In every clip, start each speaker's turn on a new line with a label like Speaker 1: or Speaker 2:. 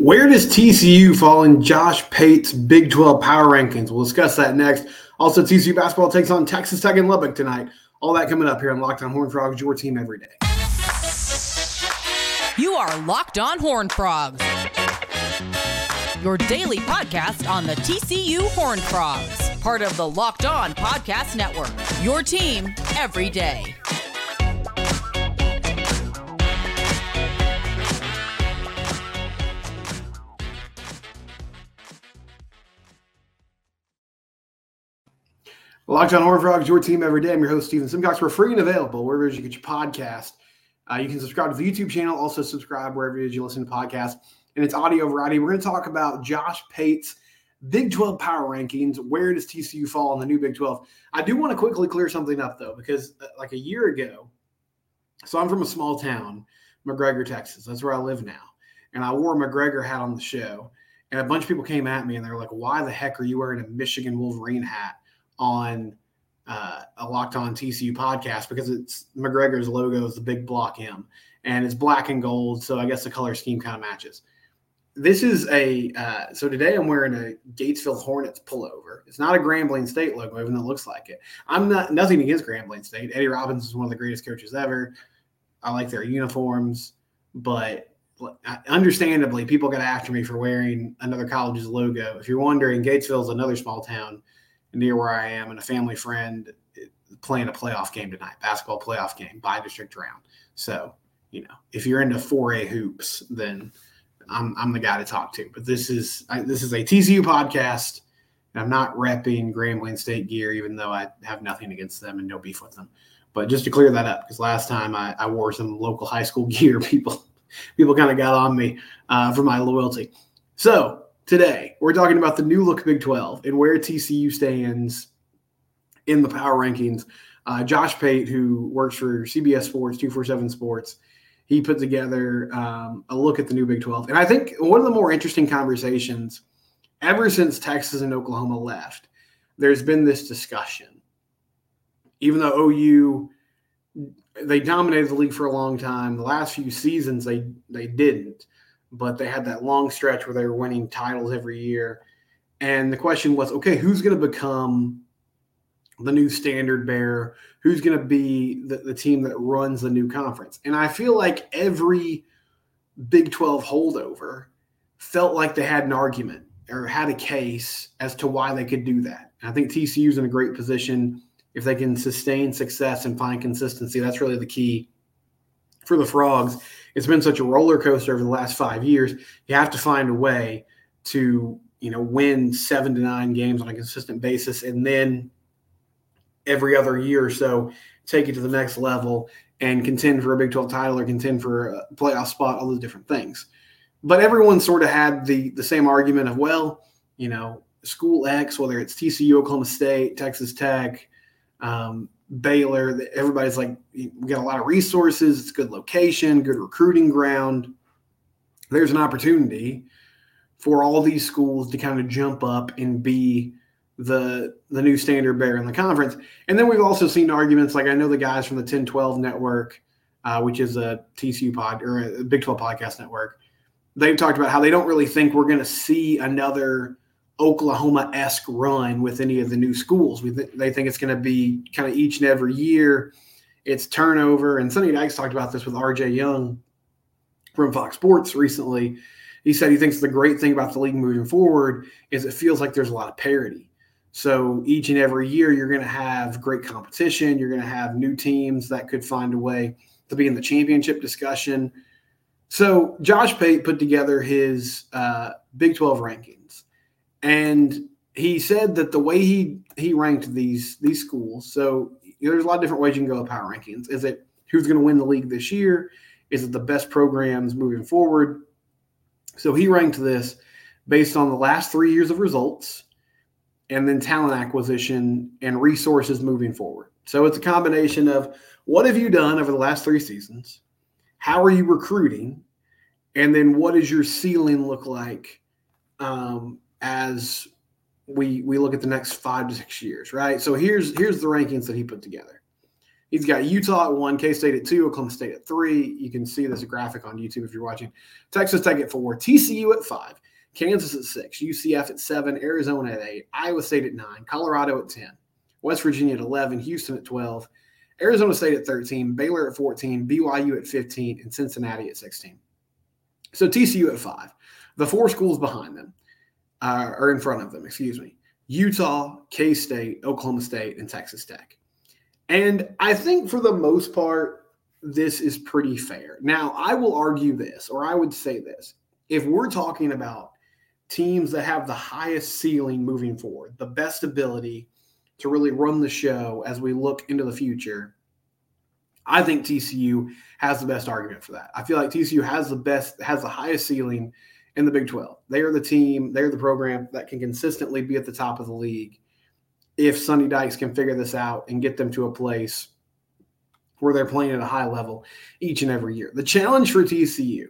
Speaker 1: Where does TCU fall in Josh Pate's Big 12 power rankings? We'll discuss that next. Also, TCU basketball takes on Texas Tech in Lubbock tonight. All that coming up here on Locked On Horned Frogs, your team every day.
Speaker 2: You are Locked On Horned Frogs, your daily podcast on the TCU Horned Frogs, part of the Locked On Podcast Network. Your team every day.
Speaker 1: Locked on Horned Frogs, your team every day. I'm your host, Steven Simcox. We're free and available wherever you get your podcast. Uh, you can subscribe to the YouTube channel, also subscribe wherever it is you listen to podcasts. And it's audio variety. We're going to talk about Josh Pate's Big 12 power rankings. Where does TCU fall in the new Big 12? I do want to quickly clear something up, though, because uh, like a year ago, so I'm from a small town, McGregor, Texas. That's where I live now. And I wore a McGregor hat on the show. And a bunch of people came at me and they're like, why the heck are you wearing a Michigan Wolverine hat? On uh, a Locked On TCU podcast because it's McGregor's logo is the big block M, and it's black and gold. So I guess the color scheme kind of matches. This is a uh, so today I'm wearing a Gatesville Hornets pullover. It's not a Grambling State logo, even though it looks like it. I'm not nothing against Grambling State. Eddie Robbins is one of the greatest coaches ever. I like their uniforms, but understandably, people got after me for wearing another college's logo. If you're wondering, Gatesville is another small town near where I am, and a family friend playing a playoff game tonight, basketball playoff game by district round. So, you know, if you're into 4A hoops, then I'm, I'm the guy to talk to. But this is I, this is a TCU podcast, and I'm not repping Grambling State gear, even though I have nothing against them and no beef with them. But just to clear that up, because last time I, I, wore some local high school gear, people people kind of got on me uh, for my loyalty. So Today, we're talking about the new look Big 12 and where TCU stands in the power rankings. Uh, Josh Pate, who works for CBS Sports, 247 Sports, he put together um, a look at the new Big 12. And I think one of the more interesting conversations ever since Texas and Oklahoma left, there's been this discussion. Even though OU they dominated the league for a long time, the last few seasons they they didn't but they had that long stretch where they were winning titles every year. And the question was, okay, who's going to become the new standard bearer? Who's going to be the, the team that runs the new conference? And I feel like every Big 12 holdover felt like they had an argument or had a case as to why they could do that. And I think TCU's in a great position if they can sustain success and find consistency. That's really the key for the Frogs it's been such a roller coaster over the last five years. You have to find a way to you know win seven to nine games on a consistent basis, and then every other year or so take it to the next level and contend for a Big 12 title or contend for a playoff spot, all those different things. But everyone sort of had the the same argument of well, you know, school X, whether it's TCU, Oklahoma State, Texas Tech, um, Baylor. That Everybody's like, we got a lot of resources. It's good location, good recruiting ground. There's an opportunity for all these schools to kind of jump up and be the the new standard bearer in the conference. And then we've also seen arguments like I know the guys from the 1012 network, uh, which is a TCU pod or a Big 12 podcast network. They've talked about how they don't really think we're going to see another Oklahoma esque run with any of the new schools. We th- they think it's going to be kind of each and every year. It's turnover. And Sonny Dykes talked about this with RJ Young from Fox Sports recently. He said he thinks the great thing about the league moving forward is it feels like there's a lot of parity. So each and every year, you're going to have great competition. You're going to have new teams that could find a way to be in the championship discussion. So Josh Pate put together his uh, Big 12 rankings and he said that the way he he ranked these these schools. So you know, there's a lot of different ways you can go with power rankings. Is it who's going to win the league this year? Is it the best programs moving forward? So he ranked this based on the last three years of results and then talent acquisition and resources moving forward. So it's a combination of what have you done over the last three seasons? How are you recruiting? And then what does your ceiling look like um, as we we look at the next five to six years, right? So here's here's the rankings that he put together. He's got Utah at one, K State at two, Oklahoma State at three. You can see this graphic on YouTube if you're watching. Texas Tech at four, TCU at five, Kansas at six, UCF at seven, Arizona at eight, Iowa State at nine, Colorado at 10, West Virginia at 11, Houston at 12, Arizona State at 13, Baylor at 14, BYU at 15, and Cincinnati at 16. So TCU at five. The four schools behind them uh, are in front of them, excuse me Utah, K State, Oklahoma State, and Texas Tech. And I think for the most part, this is pretty fair. Now, I will argue this, or I would say this. If we're talking about teams that have the highest ceiling moving forward, the best ability to really run the show as we look into the future, I think TCU has the best argument for that. I feel like TCU has the best, has the highest ceiling in the Big 12. They are the team, they're the program that can consistently be at the top of the league if Sonny Dykes can figure this out and get them to a place where they're playing at a high level each and every year. The challenge for TCU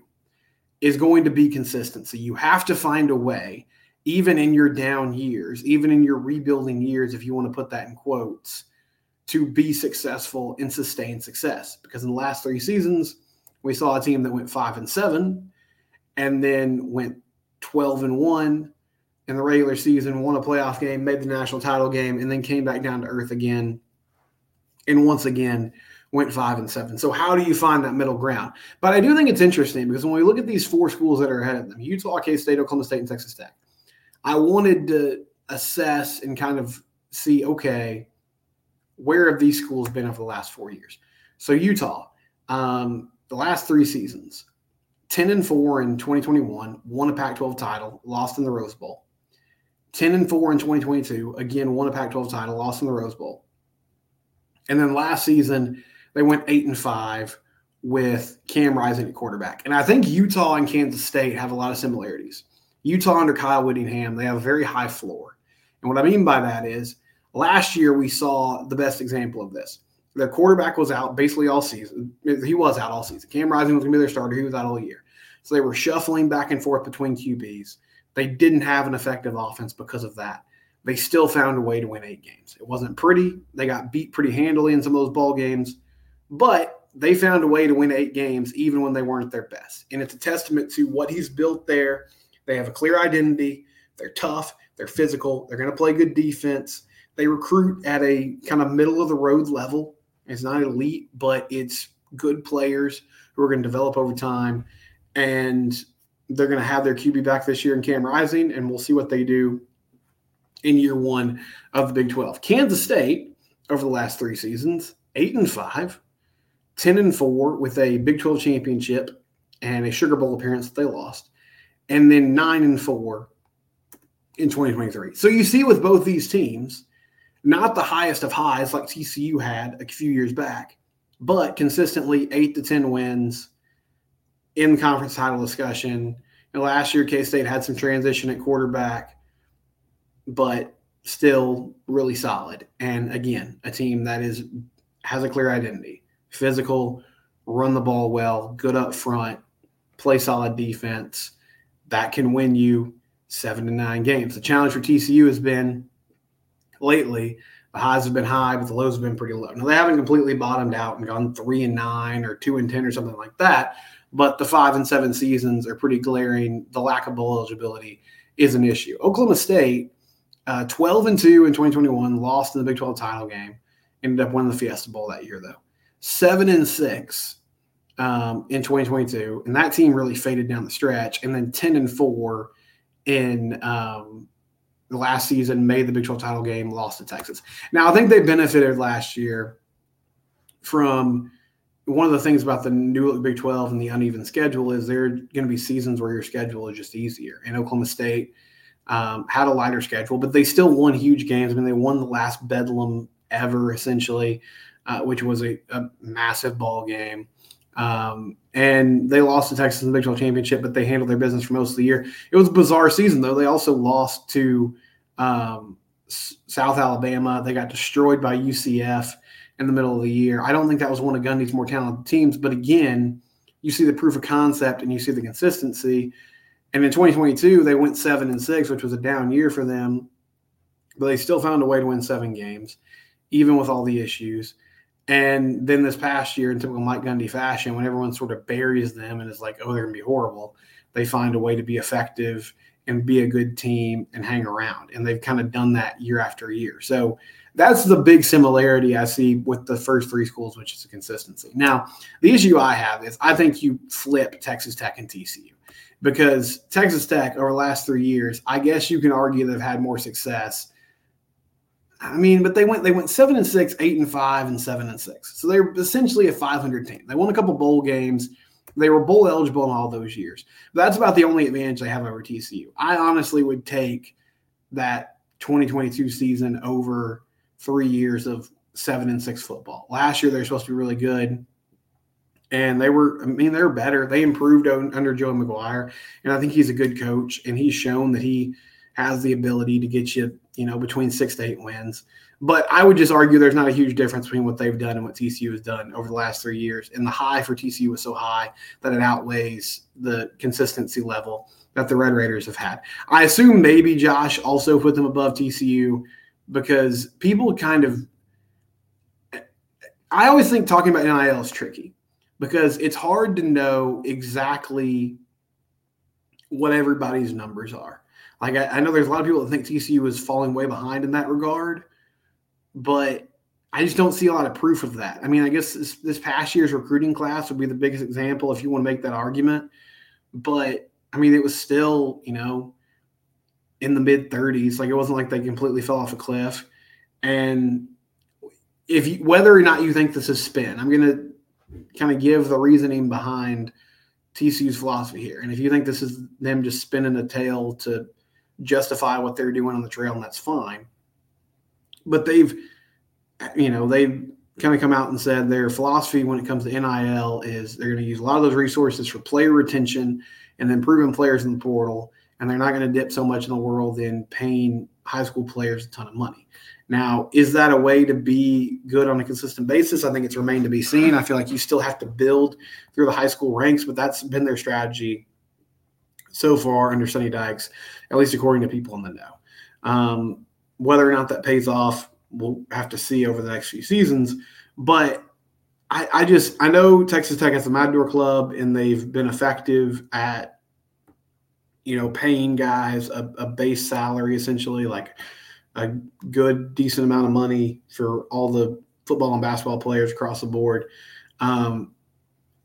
Speaker 1: is going to be consistency. You have to find a way, even in your down years, even in your rebuilding years, if you want to put that in quotes, to be successful and sustain success. Because in the last three seasons, we saw a team that went five and seven and then went 12 and one in the regular season, won a playoff game, made the national title game, and then came back down to earth again. And once again, went five and seven. So, how do you find that middle ground? But I do think it's interesting because when we look at these four schools that are ahead of them Utah, K State, Oklahoma State, and Texas Tech I wanted to assess and kind of see okay, where have these schools been over the last four years? So, Utah, um, the last three seasons, 10 and 4 in 2021, won a Pac 12 title, lost in the Rose Bowl. 10 and 4 in 2022, again, won a Pac 12 title, lost in the Rose Bowl. And then last season, they went 8 and 5 with Cam Rising at quarterback. And I think Utah and Kansas State have a lot of similarities. Utah under Kyle Whittingham, they have a very high floor. And what I mean by that is last year we saw the best example of this. Their quarterback was out basically all season. He was out all season. Cam Rising was going to be their starter. He was out all year. So they were shuffling back and forth between QBs. They didn't have an effective offense because of that. They still found a way to win eight games. It wasn't pretty. They got beat pretty handily in some of those ball games, but they found a way to win eight games even when they weren't at their best. And it's a testament to what he's built there. They have a clear identity. They're tough. They're physical. They're going to play good defense. They recruit at a kind of middle of the road level. It's not elite, but it's good players who are going to develop over time. And they're going to have their QB back this year in Cam Rising, and we'll see what they do in year one of the Big 12. Kansas State, over the last three seasons, eight and five, 10 and four with a Big 12 championship and a Sugar Bowl appearance that they lost, and then nine and four in 2023. So you see with both these teams, not the highest of highs like TCU had a few years back, but consistently eight to 10 wins in the conference title discussion. And last year, K State had some transition at quarterback, but still really solid. And again, a team that is has a clear identity, physical, run the ball well, good up front, play solid defense. That can win you seven to nine games. The challenge for TCU has been lately. The highs have been high, but the lows have been pretty low. Now they haven't completely bottomed out and gone three and nine or two and ten or something like that. But the five and seven seasons are pretty glaring. The lack of bowl eligibility is an issue. Oklahoma State, uh, 12 and 2 in 2021, lost in the Big 12 title game. Ended up winning the Fiesta Bowl that year, though. 7 and 6 um, in 2022. And that team really faded down the stretch. And then 10 and 4 in um, last season, made the Big 12 title game, lost to Texas. Now, I think they benefited last year from one of the things about the new Big 12 and the uneven schedule is there are going to be seasons where your schedule is just easier. And Oklahoma State um, had a lighter schedule, but they still won huge games. I mean, they won the last Bedlam ever, essentially, uh, which was a, a, massive ball game. Um, and they lost to Texas in the Big 12 championship, but they handled their business for most of the year. It was a bizarre season, though. They also lost to um, South Alabama. They got destroyed by UCF in the middle of the year. I don't think that was one of Gundy's more talented teams, but again, you see the proof of concept and you see the consistency. And in 2022, they went seven and six, which was a down year for them, but they still found a way to win seven games, even with all the issues. And then this past year, in typical Mike Gundy fashion, when everyone sort of buries them and is like, oh, they're going to be horrible, they find a way to be effective and be a good team and hang around. And they've kind of done that year after year. So that's the big similarity I see with the first three schools, which is a consistency. Now, the issue I have is I think you flip Texas Tech and TCU because Texas Tech over the last three years, I guess you can argue they've had more success. I mean, but they went they went seven and six, eight and five, and seven and six. So they're essentially a 500 team. They won a couple bowl games. They were bowl eligible in all those years. That's about the only advantage they have over TCU. I honestly would take that 2022 season over three years of seven and six football. Last year, they're supposed to be really good. And they were, I mean, they're better. They improved under Joe McGuire. And I think he's a good coach. And he's shown that he has the ability to get you, you know, between six to eight wins. But I would just argue there's not a huge difference between what they've done and what TCU has done over the last three years. And the high for TCU was so high that it outweighs the consistency level that the Red Raiders have had. I assume maybe Josh also put them above TCU because people kind of I always think talking about NIL is tricky because it's hard to know exactly what everybody's numbers are. Like I, I, know there's a lot of people that think TCU is falling way behind in that regard, but I just don't see a lot of proof of that. I mean, I guess this, this past year's recruiting class would be the biggest example if you want to make that argument. But I mean, it was still, you know, in the mid 30s. Like it wasn't like they completely fell off a cliff. And if you, whether or not you think this is spin, I'm going to kind of give the reasoning behind TCU's philosophy here. And if you think this is them just spinning a tail to justify what they're doing on the trail, and that's fine. But they've, you know, they've kind of come out and said their philosophy when it comes to NIL is they're going to use a lot of those resources for player retention and improving players in the portal and they're not going to dip so much in the world in paying high school players a ton of money. Now, is that a way to be good on a consistent basis? I think it's remained to be seen. I feel like you still have to build through the high school ranks, but that's been their strategy so far under Sonny Dykes, at least according to people in the know. Um, whether or not that pays off, we'll have to see over the next few seasons. But I, I just I know Texas Tech has a Matador Club, and they've been effective at you know, paying guys a, a base salary essentially, like a good, decent amount of money for all the football and basketball players across the board. Um,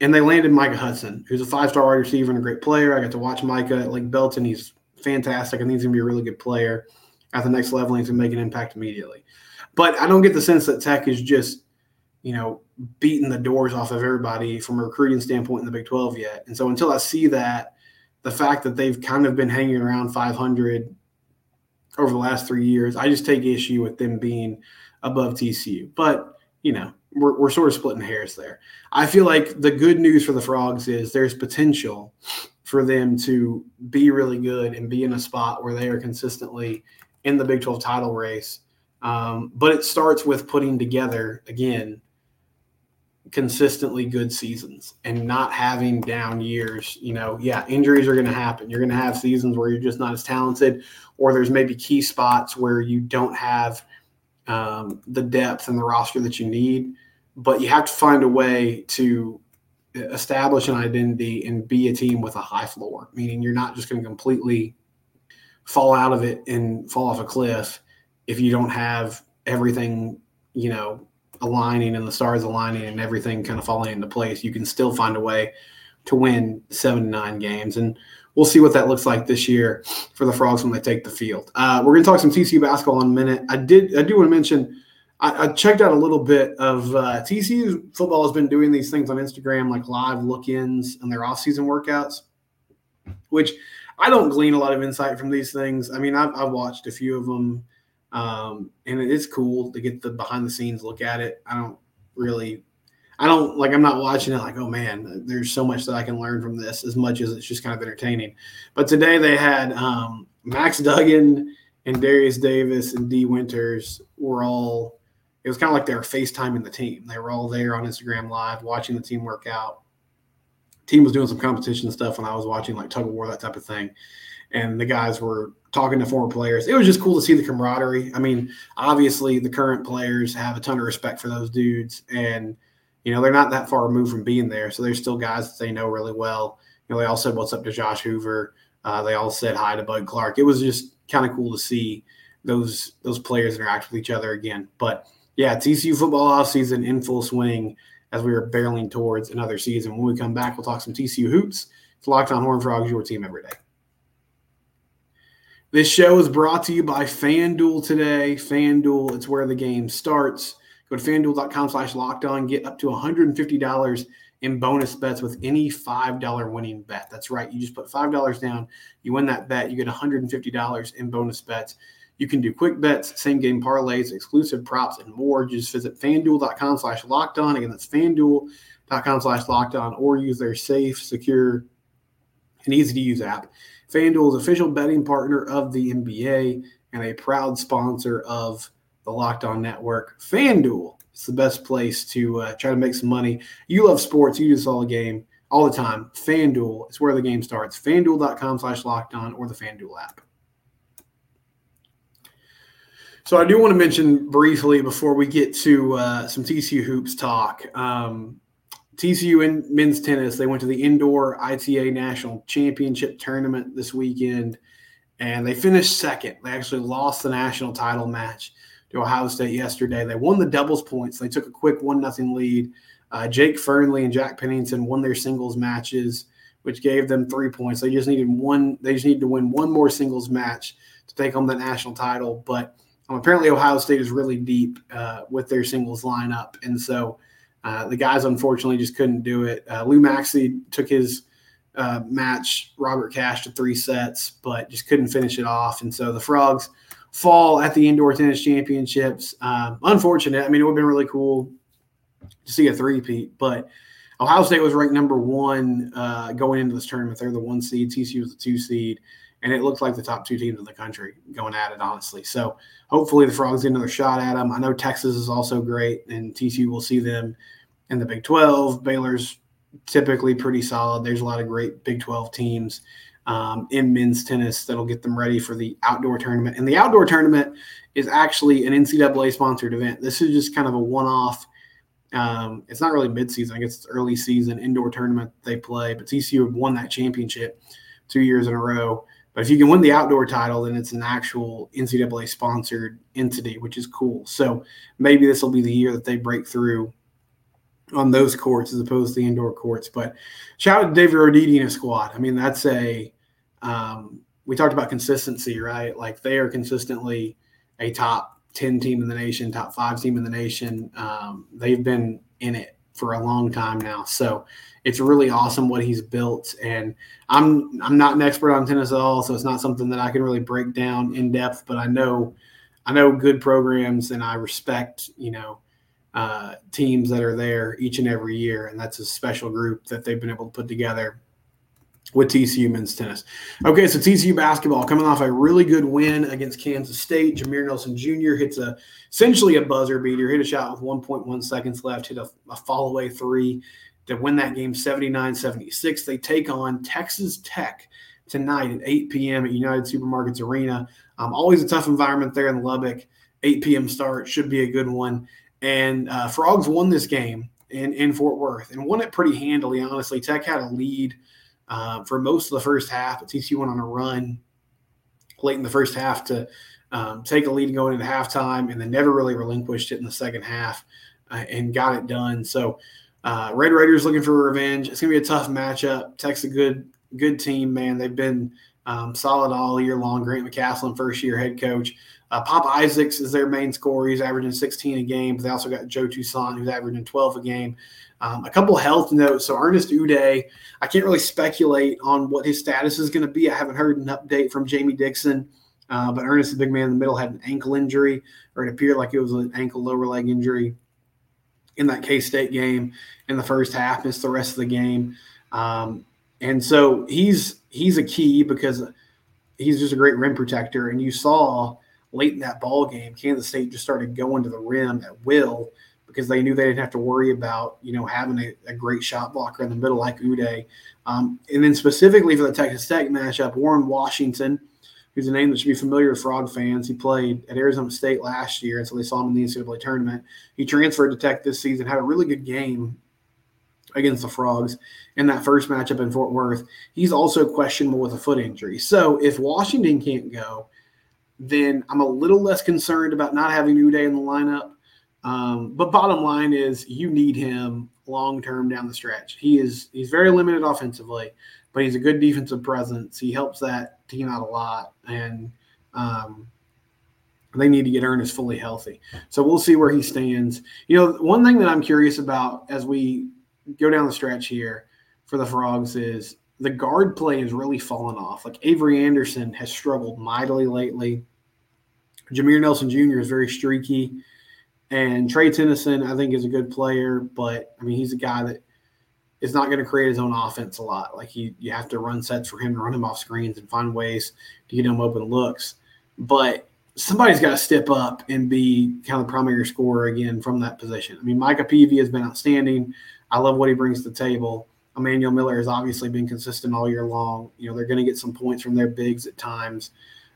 Speaker 1: and they landed Micah Hudson, who's a five star wide receiver and a great player. I got to watch Micah at Lake Belton. He's fantastic. I think he's going to be a really good player at the next level. He's going to make an impact immediately. But I don't get the sense that Tech is just, you know, beating the doors off of everybody from a recruiting standpoint in the Big 12 yet. And so until I see that, the fact that they've kind of been hanging around 500 over the last three years, I just take issue with them being above TCU. But, you know, we're, we're sort of splitting hairs there. I feel like the good news for the Frogs is there's potential for them to be really good and be in a spot where they are consistently in the Big 12 title race. Um, but it starts with putting together, again, consistently good seasons and not having down years. You know, yeah, injuries are going to happen. You're going to have seasons where you're just not as talented, or there's maybe key spots where you don't have um, the depth and the roster that you need. But you have to find a way to establish an identity and be a team with a high floor, meaning you're not just going to completely fall out of it and fall off a cliff if you don't have everything, you know, aligning and the stars aligning and everything kind of falling into place, you can still find a way to win seven to nine games. And we'll see what that looks like this year for the Frogs when they take the field. Uh, we're going to talk some TCU basketball in a minute. I did. I do want to mention. I, I checked out a little bit of uh, TCU football has been doing these things on Instagram, like live look-ins and their off-season workouts, which I don't glean a lot of insight from these things. I mean, I've, I've watched a few of them. Um, and it is cool to get the behind the scenes look at it. I don't really, I don't like, I'm not watching it like, oh man, there's so much that I can learn from this as much as it's just kind of entertaining. But today they had um, Max Duggan and Darius Davis and Dee Winters were all, it was kind of like they were FaceTiming the team. They were all there on Instagram Live watching the team work out. team was doing some competition stuff when I was watching like tug of war, that type of thing. And the guys were talking to former players. It was just cool to see the camaraderie. I mean, obviously the current players have a ton of respect for those dudes and you know, they're not that far removed from being there. So there's still guys that they know really well. You know, they all said what's up to Josh Hoover. Uh, they all said hi to Bud Clark. It was just kind of cool to see those those players interact with each other again. But yeah, TCU football off season in full swing as we are barreling towards another season. When we come back, we'll talk some TCU hoops. It's Locked On Horned Frogs, your team every day. This show is brought to you by FanDuel today. FanDuel, it's where the game starts. Go to fanduel.com slash locked on, get up to $150 in bonus bets with any $5 winning bet. That's right. You just put $5 down, you win that bet, you get $150 in bonus bets. You can do quick bets, same game parlays, exclusive props, and more. Just visit fanduel.com slash locked on. Again, that's fanduel.com slash locked on, or use their safe, secure, and easy to use app. FanDuel is official betting partner of the NBA and a proud sponsor of the Locked On Network. FanDuel is the best place to uh, try to make some money. You love sports, you just saw the game all the time. FanDuel is where the game starts. FanDuel.com slash locked on or the FanDuel app. So I do want to mention briefly before we get to uh, some TCU hoops talk. Um, TCU in men's tennis, they went to the indoor ITA national championship tournament this weekend, and they finished second. They actually lost the national title match to Ohio State yesterday. They won the doubles points. They took a quick one nothing lead. Uh, Jake Fearnley and Jack Pennington won their singles matches, which gave them three points. They just needed one. They just needed to win one more singles match to take home the national title, but um, apparently, Ohio State is really deep uh, with their singles lineup, and so uh, the guys unfortunately just couldn't do it. Uh, Lui Maxted took his uh, match Robert Cash to three sets, but just couldn't finish it off, and so the Frogs fall at the indoor tennis championships. Um, unfortunate. I mean, it would have been really cool to see a three-peat, but Ohio State was ranked number one uh, going into this tournament. They're the one seed. TCU was the two seed and it looked like the top two teams in the country going at it, honestly. So hopefully the Frogs get another shot at them. I know Texas is also great, and TCU will see them in the Big 12. Baylor's typically pretty solid. There's a lot of great Big 12 teams um, in men's tennis that'll get them ready for the outdoor tournament. And the outdoor tournament is actually an NCAA sponsored event. This is just kind of a one off. Um, it's not really midseason. I guess it's early season indoor tournament they play, but TCU won that championship two years in a row. But if you can win the outdoor title, then it's an actual NCAA sponsored entity, which is cool. So maybe this will be the year that they break through on those courts as opposed to the indoor courts. But shout out to David Roditi and his squad. I mean, that's a um, we talked about consistency, right? Like they are consistently a top 10 team in the nation, top five team in the nation. Um, they've been in it for a long time now. So it's really awesome what he's built. And I'm I'm not an expert on tennis at all, so it's not something that I can really break down in depth. But I know I know good programs, and I respect you know uh, teams that are there each and every year, and that's a special group that they've been able to put together with TCU men's tennis. Okay, so TCU basketball coming off a really good win against Kansas State. Jameer Nelson Jr. hits a essentially a buzzer beater, hit a shot with 1.1 seconds left, hit a, a fall away three to win that game 79 76. They take on Texas Tech tonight at 8 p.m. at United Supermarkets Arena. Um, always a tough environment there in Lubbock. 8 p.m. start should be a good one. And uh, Frogs won this game in, in Fort Worth and won it pretty handily, honestly. Tech had a lead uh, for most of the first half, but TCU went on a run late in the first half to um, take a lead going into halftime and then never really relinquished it in the second half uh, and got it done. So, uh, Red Raiders looking for revenge. It's gonna be a tough matchup. Tech's a good good team, man. They've been um, solid all year long. Grant McCasland, first year head coach. Uh, Pop Isaacs is their main scorer. He's averaging 16 a game. But they also got Joe Toussaint, who's averaging 12 a game. Um, a couple health notes. So Ernest Udeh, I can't really speculate on what his status is going to be. I haven't heard an update from Jamie Dixon. Uh, but Ernest, the big man in the middle, had an ankle injury, or it appeared like it was an ankle lower leg injury in that K State game in the first half, missed the rest of the game. Um, and so he's he's a key because he's just a great rim protector. And you saw late in that ball game, Kansas State just started going to the rim at will because they knew they didn't have to worry about you know having a, a great shot blocker in the middle like Udeh. Um, and then specifically for the Texas Tech matchup, Warren Washington, who's a name that should be familiar to Frog fans. He played at Arizona State last year, and so they saw him in the NCAA tournament. He transferred to Tech this season, had a really good game against the Frogs in that first matchup in Fort Worth. He's also questionable with a foot injury. So if Washington can't go, then I'm a little less concerned about not having Udeh in the lineup. Um, but bottom line is you need him long term down the stretch. He is he's very limited offensively, but he's a good defensive presence. He helps that team out a lot, and um, they need to get Ernest fully healthy. So we'll see where he stands. You know, one thing that I'm curious about as we go down the stretch here for the Frogs is the guard play has really fallen off. Like Avery Anderson has struggled mightily lately. Jameer Nelson Jr. is very streaky. And Trey Tennyson, I think, is a good player, but I mean, he's a guy that is not going to create his own offense a lot. Like you, you have to run sets for him to run him off screens and find ways to get him open looks. But somebody's got to step up and be kind of the primary scorer again from that position. I mean, Micah Peavy has been outstanding. I love what he brings to the table. Emmanuel Miller has obviously been consistent all year long. You know, they're going to get some points from their bigs at times.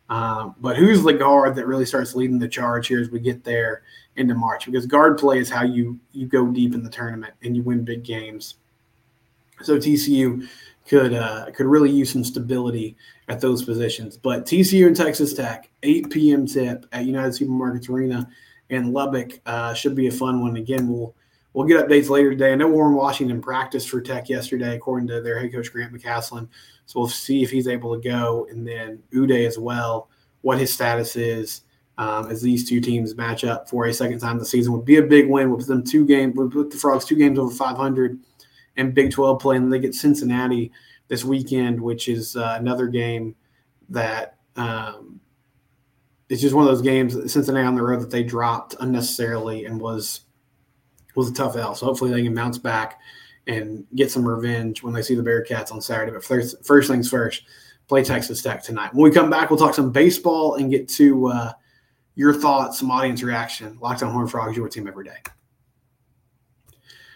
Speaker 1: Um, but who's the guard that really starts leading the charge here as we get there into March? Because guard play is how you you go deep in the tournament and you win big games. So TCU could uh, could really use some stability at those positions. But TCU and Texas Tech, 8 p.m. tip at United Supermarkets Arena in Lubbock uh, should be a fun one. Again, we'll we'll get updates later today. I know Warren Washington practiced for Tech yesterday, according to their head coach Grant McCasland. So we'll see if he's able to go, and then Udeh as well, what his status is um, as these two teams match up for a second time this season would be a big win. With them two games, put the Frogs two games over 500 and Big 12 play, and they get Cincinnati this weekend, which is uh, another game that. Um, it's just one of those games, Cincinnati on the road, that they dropped unnecessarily and was was a tough L. So hopefully they can bounce back and get some revenge when they see the Bearcats on Saturday. But first, first things first, play Texas Tech tonight. When we come back, we'll talk some baseball and get to uh, your thoughts, some audience reaction. Locked on Horned Frogs, your team every day.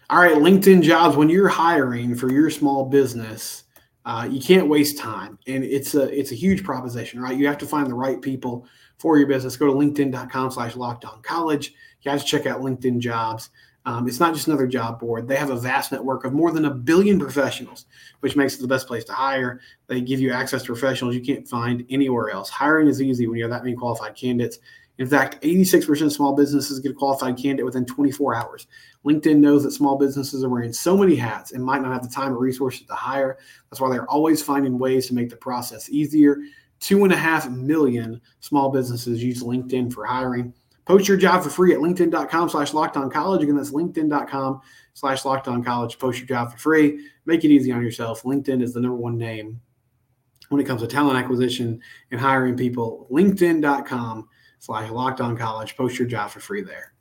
Speaker 1: All right, LinkedIn jobs. When you're hiring for your small business, uh, you can't waste time, and it's a it's a huge proposition, right? You have to find the right people for your business. Go to LinkedIn.com/slash Locked On College. You to check out LinkedIn Jobs. Um, it's not just another job board. They have a vast network of more than a billion professionals, which makes it the best place to hire. They give you access to professionals you can't find anywhere else. Hiring is easy when you have that many qualified candidates. In fact, 86% of small businesses get a qualified candidate within 24 hours. LinkedIn knows that small businesses are wearing so many hats and might not have the time or resources to hire. That's why they're always finding ways to make the process easier. Two and a half million small businesses use LinkedIn for hiring. Post your job for free at linkedin.com slash locked on college. Again, that's linkedin.com slash locked on college. Post your job for free. Make it easy on yourself. LinkedIn is the number one name when it comes to talent acquisition and hiring people. LinkedIn.com slash locked on college. Post your job for free there.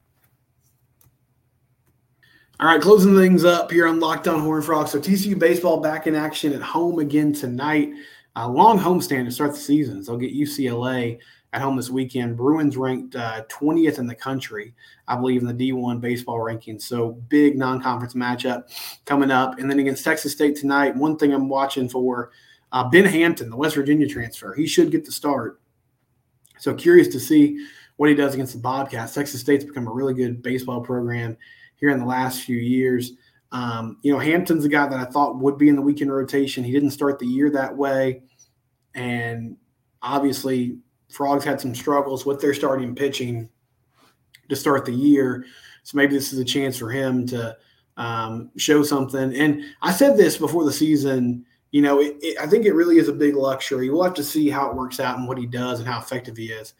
Speaker 1: All right, closing things up here on Locked On Horned Frogs. So TCU baseball back in action at home again tonight. A long homestand to start the season. So they'll get UCLA at home this weekend. Bruins ranked uh, 20th in the country, I believe, in the D1 baseball rankings. So big non-conference matchup coming up, and then against Texas State tonight. One thing I'm watching for uh, Ben Hampton, the West Virginia transfer. He should get the start. So curious to see what he does against the Bobcats. Texas State's become a really good baseball program here in the last few years. Um, you know, Hampton's a guy that I thought would be in the weekend rotation. He didn't start the year that way, and obviously Frogs had some struggles with their starting pitching to start the year. So maybe this is a chance for him to um, show something. And I said this before the season. You know, it, it, I think it really is a big luxury. We'll have to see how it works out and what he does and how effective he is.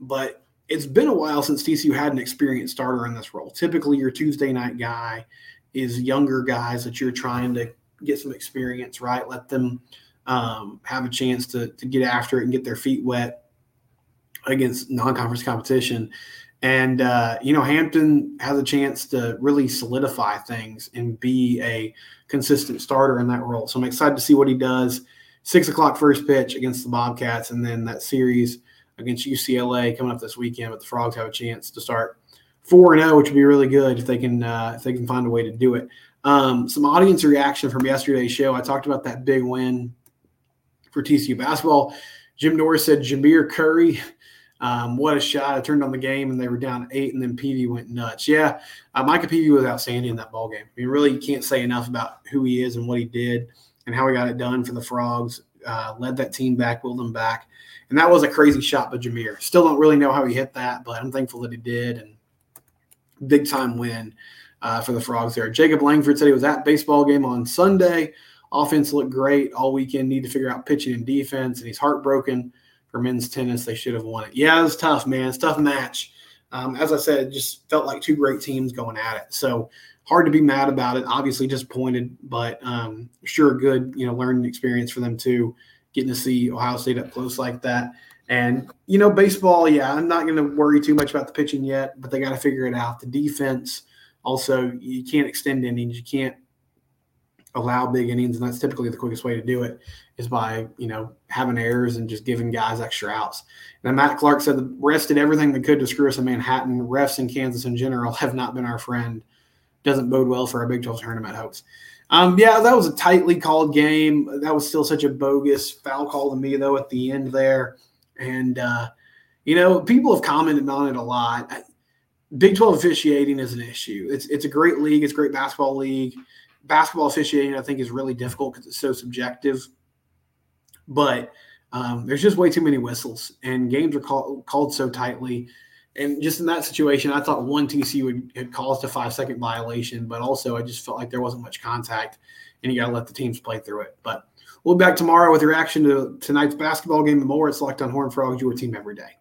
Speaker 1: But it's been a while since TCU had an experienced starter in this role. Typically, your Tuesday night guy is younger guys that you're trying to get some experience, right? Let them um, have a chance to, to get after it and get their feet wet against non-conference competition. And uh, you know, Hampton has a chance to really solidify things and be a consistent starter in that role. So I'm excited to see what he does. Six o'clock first pitch against the Bobcats, and then that series against UCLA coming up this weekend. But the Frogs have a chance to start four and zero, which would be really good if they can uh, if they can find a way to do it. Um, some audience reaction from yesterday's show. I talked about that big win for TCU basketball. Jim Norris said Jameer Curry, um, what a shot! I turned on the game and they were down eight, and then Peavy went nuts. Yeah, uh, Micah Peavy was outstanding in that ball game. I mean, really, you can't say enough about who he is and what he did and how he got it done for the Frogs. Uh, led that team back, willed them back, and that was a crazy shot by Jameer. Still don't really know how he hit that, but I'm thankful that he did, and big time win uh, for the Frogs there. Jacob Langford said he was at baseball game on Sunday. Offense looked great all weekend. Need to figure out pitching and defense, and he's heartbroken for men's tennis. They should have won it. Yeah, it was tough, man. It's tough match. Um, as I said, it just felt like two great teams going at it. So hard to be mad about it. Obviously disappointed, but um, sure good you know learning experience for them too. Getting to see Ohio State up close like that. And you know, baseball, yeah, I'm not going to worry too much about the pitching yet, but they got to figure it out. The defense, also, you can't extend innings. You can't allow big innings, and that's typically the quickest way to do it is by you know having errors and just giving guys extra outs. And Matt Clark said the refs did everything they could to screw us in Manhattan. Refs in Kansas in general have not been our friend. Doesn't bode well for our Big 12 tournament hopes. Um, yeah, that was a tightly called game. That was still such a bogus foul call to me, though, at the end there. And, uh, you know, people have commented on it a lot. Big 12 officiating is an issue. It's, it's a great league, it's a great basketball league. Basketball officiating, I think, is really difficult because it's so subjective. But um, there's just way too many whistles, and games are call, called so tightly. And just in that situation, I thought one TC would had caused a five second violation, but also I just felt like there wasn't much contact, and you got to let the teams play through it. But We'll be back tomorrow with reaction to tonight's basketball game and more. It's Locked on Horned Frogs, your team every day.